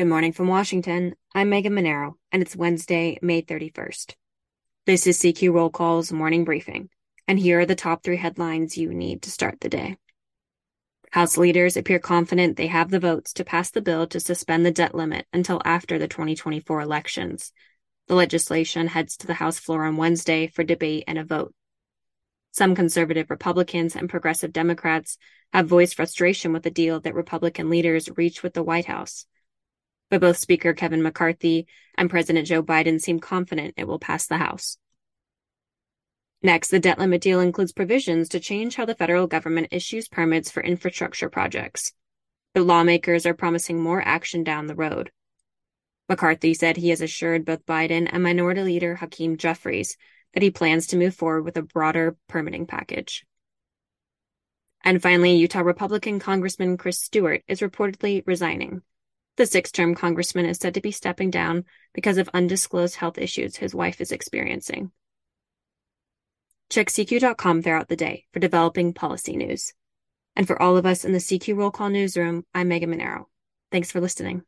Good morning from Washington. I'm Megan Mineiro, and it's Wednesday, May 31st. This is CQ Roll Call's morning briefing, and here are the top three headlines you need to start the day. House leaders appear confident they have the votes to pass the bill to suspend the debt limit until after the 2024 elections. The legislation heads to the House floor on Wednesday for debate and a vote. Some conservative Republicans and progressive Democrats have voiced frustration with the deal that Republican leaders reached with the White House but both Speaker Kevin McCarthy and President Joe Biden seem confident it will pass the House. Next, the debt limit deal includes provisions to change how the federal government issues permits for infrastructure projects. The lawmakers are promising more action down the road. McCarthy said he has assured both Biden and Minority Leader Hakeem Jeffries that he plans to move forward with a broader permitting package. And finally, Utah Republican Congressman Chris Stewart is reportedly resigning. The six term congressman is said to be stepping down because of undisclosed health issues his wife is experiencing. Check CQ.com throughout the day for developing policy news. And for all of us in the CQ Roll Call newsroom, I'm Megan Mineiro. Thanks for listening.